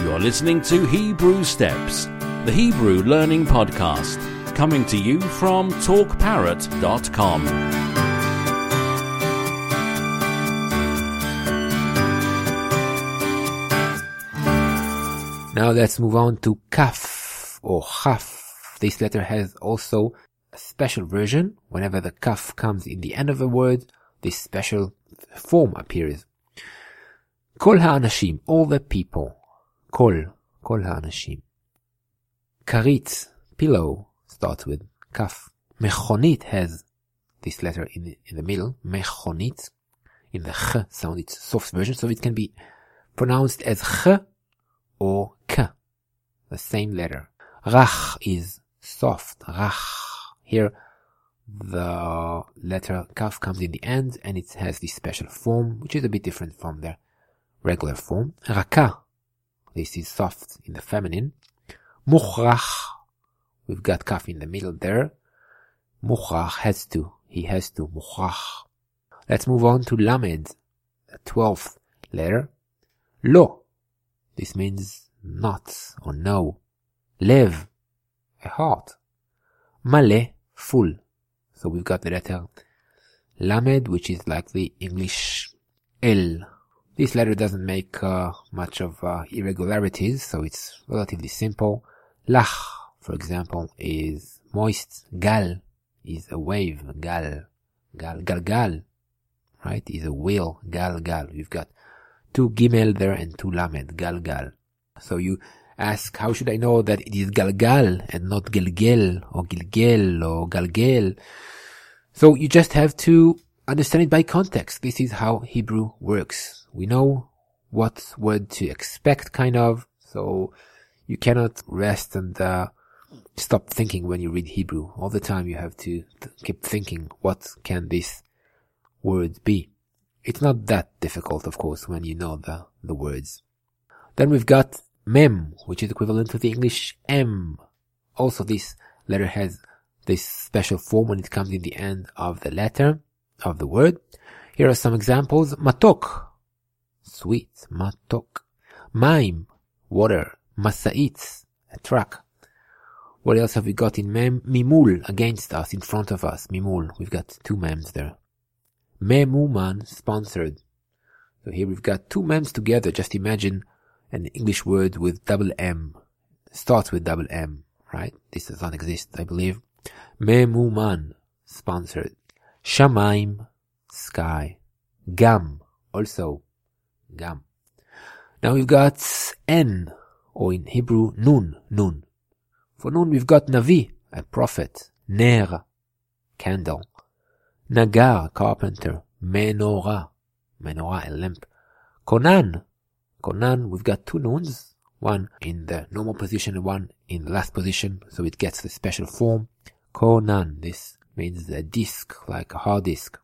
You are listening to Hebrew Steps, the Hebrew learning podcast, coming to you from TalkParrot.com. Now let's move on to Kaf or Chaf. This letter has also a special version. Whenever the Kaf comes in the end of a word, this special form appears. Kol ha'anashim, all the people. כל, כל האנשים. כרית, pillow, starts with kaf. מכונית has this letter in the, in the middle. מכונית. In the ch sound, it's soft version, so it can be pronounced as ch or k. The same letter. Rach is soft. Rach. Here, the letter kaf comes in the end and it has this special form, which is a bit different from the regular form. Raka. this is soft in the feminine. Mukhrach. We've got kaf in the middle there. Mukhrach has to. He has to. Mukhrach. Let's move on to lamed, the twelfth letter. Lo. This means not or no. Lev. A heart. Male. Full. So we've got the letter lamed, which is like the English L. This letter doesn't make uh, much of uh, irregularities, so it's relatively simple. Lach, for example, is moist. Gal is a wave. Gal. Gal. Gal. Gal. Right? Is a wheel. Gal. Gal. You've got two gimel there and two lamed. Gal. Gal. So you ask, how should I know that it is gal, gal and not gelgel or gilgel or galgel? So you just have to understand it by context. This is how Hebrew works. We know what word to expect kind of, so you cannot rest and uh, stop thinking when you read Hebrew. All the time you have to th- keep thinking, what can this word be? It's not that difficult, of course, when you know the, the words. Then we've got mem, which is equivalent to the English m. Also, this letter has this special form when it comes in the end of the letter of the word. Here are some examples. Matok, sweet. Matok. Maim, water. Masait, a truck. What else have we got in mem? Mimul, against us, in front of us. Mimul. We've got two mems there. Memuman, sponsored. So here we've got two mems together. Just imagine an English word with double M. Starts with double M, right? This does not exist, I believe. Memuman, sponsored. Shamaim, sky. Gam, also. Gam. Now we've got N, or in Hebrew, Nun, Nun. For Nun we've got Navi, a prophet. Ner, candle. Nagar, carpenter. Menorah, menorah, a lamp. Conan, Konan, we've got two nuns, one in the normal position and one in the last position, so it gets the special form. Conan, this means a disk, like a hard disk.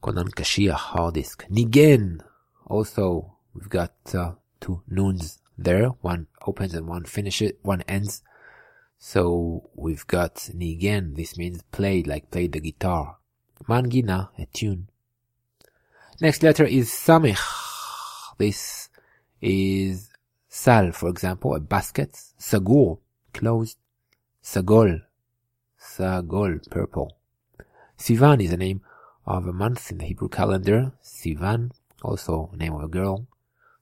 Conan Kashiach, hard disk. Nigen, also, we've got uh, two nuns there, one opens and one finishes, one ends. So we've got Nigen, this means played, like played the guitar. Mangina, a tune. Next letter is Samich. This is sal, for example, a basket. Sagur, closed. Sagol, sagol, purple. Sivan is the name of a month in the Hebrew calendar. Sivan, also name of a girl.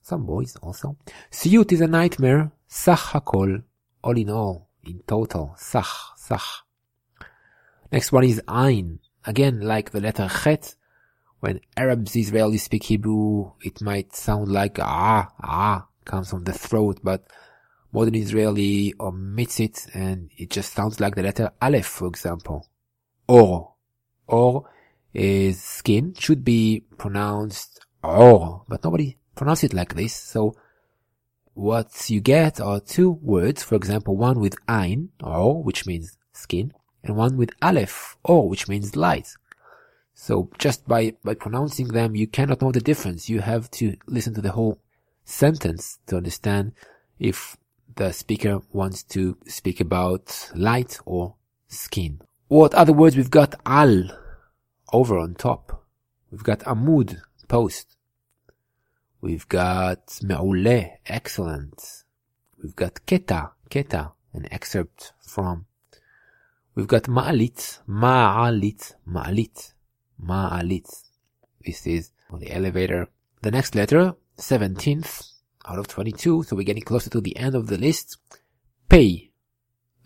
Some boys also. Siyut is a nightmare. Sach hakol, all in all, in total. Sach, sach. Next one is Ein. Again, like the letter Chet, when Arabs, Israelis speak Hebrew, it might sound like ah, ah, comes from the throat, but modern Israeli omits it and it just sounds like the letter Aleph, for example. Or. Or is skin, should be pronounced or, but nobody pronounces it like this, so what you get are two words, for example, one with ein, or, which means skin, and one with aleph, or, which means light. So just by, by pronouncing them, you cannot know the difference. You have to listen to the whole sentence to understand if the speaker wants to speak about light or skin. What other words we've got al, over on top. We've got amud, post. We've got me'uleh, excellent. We've got keta, keta, an excerpt from. We've got ma'alit, ma'alit, ma'alit, ma'alit. This is on the elevator. The next letter, 17th out of 22, so we're getting closer to the end of the list. Pay.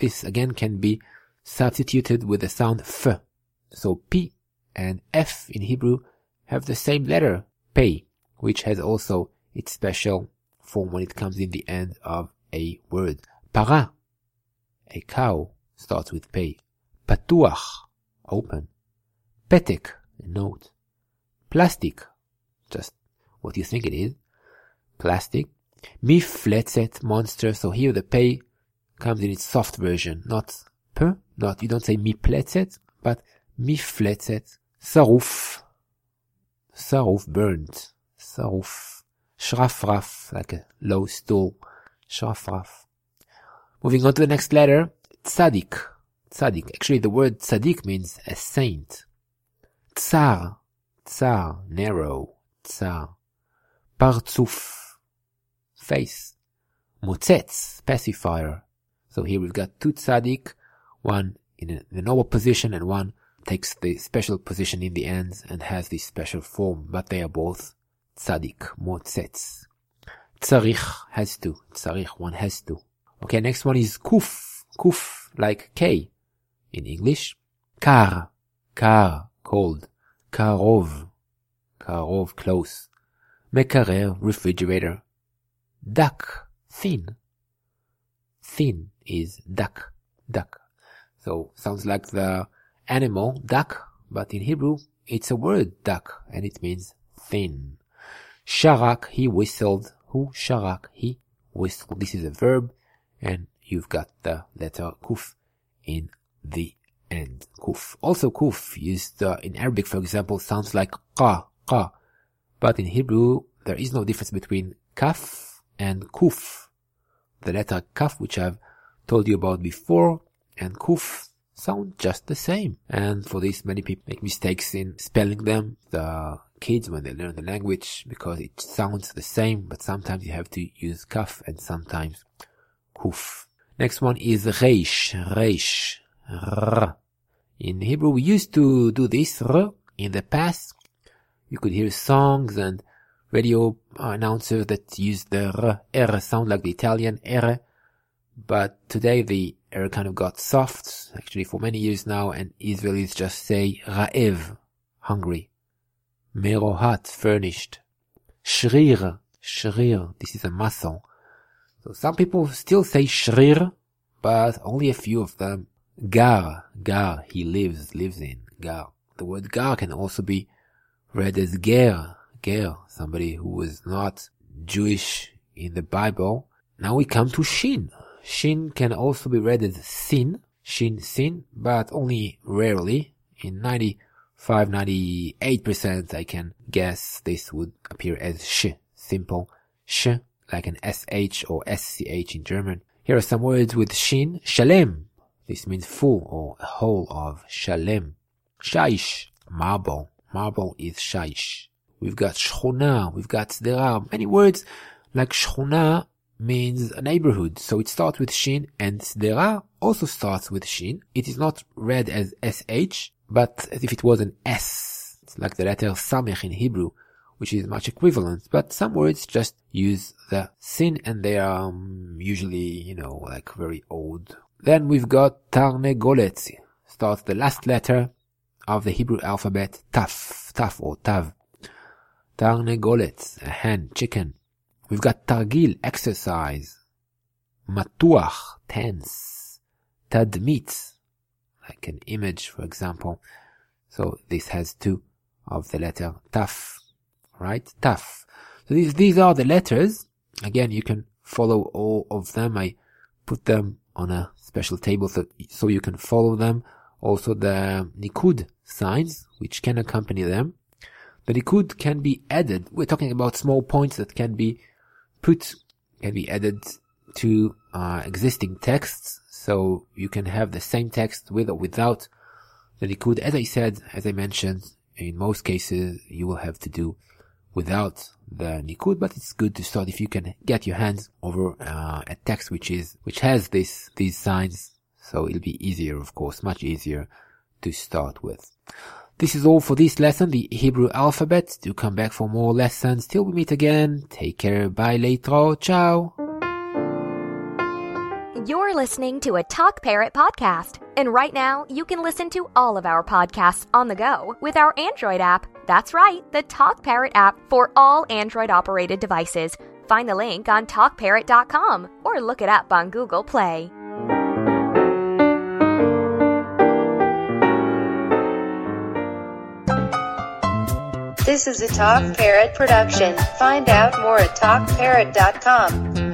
This again can be substituted with the sound f. So P and F in Hebrew have the same letter, pay, which has also its special form when it comes in the end of a word. Para, a cow, starts with pay. Patuach, open. Petek, a note. Plastic, just what you think it is. Plastic. Mifletzet, monster. So here the pay comes in its soft version, not p, not, you don't say mipletzet, but mifletzet. Saruf. Saruf, burnt. Saruf. Shrafraf, like a low stool. Shrafraf. Moving on to the next letter, tzadik. Tzadik. Actually, the word tzadik means a saint. Tsar. Tsar. Narrow. Tsar. Partzuf. Face. Motzetz. Pacifier. So here we've got two tzadik, one in the normal position and one takes the special position in the end and has this special form, but they are both tzadik, motzetz. Tzarich has to. Tzarich, one has to. Okay, next one is kuf. Kuf, like K in English. Kar, kar, cold. Karov, karov, close. Mekarer, refrigerator. Dak, thin. Thin is duck, duck. So sounds like the animal duck, but in Hebrew it's a word duck and it means thin. Sharak, he whistled. Who sharak, he whistled. This is a verb and you've got the letter kuf in the end. Kuf. Also kuf used uh, in Arabic, for example, sounds like qa, qa. But in Hebrew, there is no difference between kaf and kuf. The letter kaf, which I've told you about before, and kuf sound just the same. And for this, many people make mistakes in spelling them. The kids when they learn the language because it sounds the same, but sometimes you have to use kaf and sometimes kuf. Next one is reish, reish, r. In Hebrew, we used to do this r in the past. You could hear songs and radio announcers that use the r, r sound like the Italian r. But today the R kind of got soft, actually for many years now, and Israelis just say Ra'ev, hungry. Merohat, furnished. Shrir, shrir, this is a muscle. So some people still say shrir, but only a few of them. Gar, gar, he lives, lives in, gar. The word gar can also be read as ger, ger, somebody who was not Jewish in the Bible. Now we come to shin. Shin can also be read as sin, shin, sin, but only rarely. In 95, 98% I can guess this would appear as sh, simple sh, like an sh or sch in German. Here are some words with shin, shalem. This means full or whole of shalem. Shaish, marble. Marble is shaish. We've got shchona, we've got sdera. Many words like shchona means a neighborhood. So it starts with shin and sdera also starts with shin. It is not read as sh, but as if it was an s. It's like the letter samech in Hebrew, which is much equivalent. But some words just use the sin and they are um, usually, you know, like very old. Then we've got tarnegolet. Starts the last letter of the Hebrew alphabet, taf, taf or tav. Tarnegolet, a hen, chicken. We've got targil, exercise. Matuach, tense. Tadmit, like an image, for example. So this has two of the letter taf, right? Taf. So these, these are the letters. Again, you can follow all of them. I put them on a special table so, so you can follow them. Also the nikud signs, which can accompany them. The nikud can be added. We're talking about small points that can be put, can be added to uh, existing texts. So you can have the same text with or without the nikud. As I said, as I mentioned, in most cases, you will have to do without the Nikud, but it's good to start if you can get your hands over uh, a text which is which has this these signs. So it'll be easier, of course, much easier to start with. This is all for this lesson, the Hebrew alphabet. Do come back for more lessons. Till we meet again. Take care. Bye later. Ciao. You're listening to a Talk Parrot podcast. And right now, you can listen to all of our podcasts on the go with our Android app. That's right, the Talk Parrot app for all Android operated devices. Find the link on talkparrot.com or look it up on Google Play. This is a Talk Parrot production. Find out more at talkparrot.com.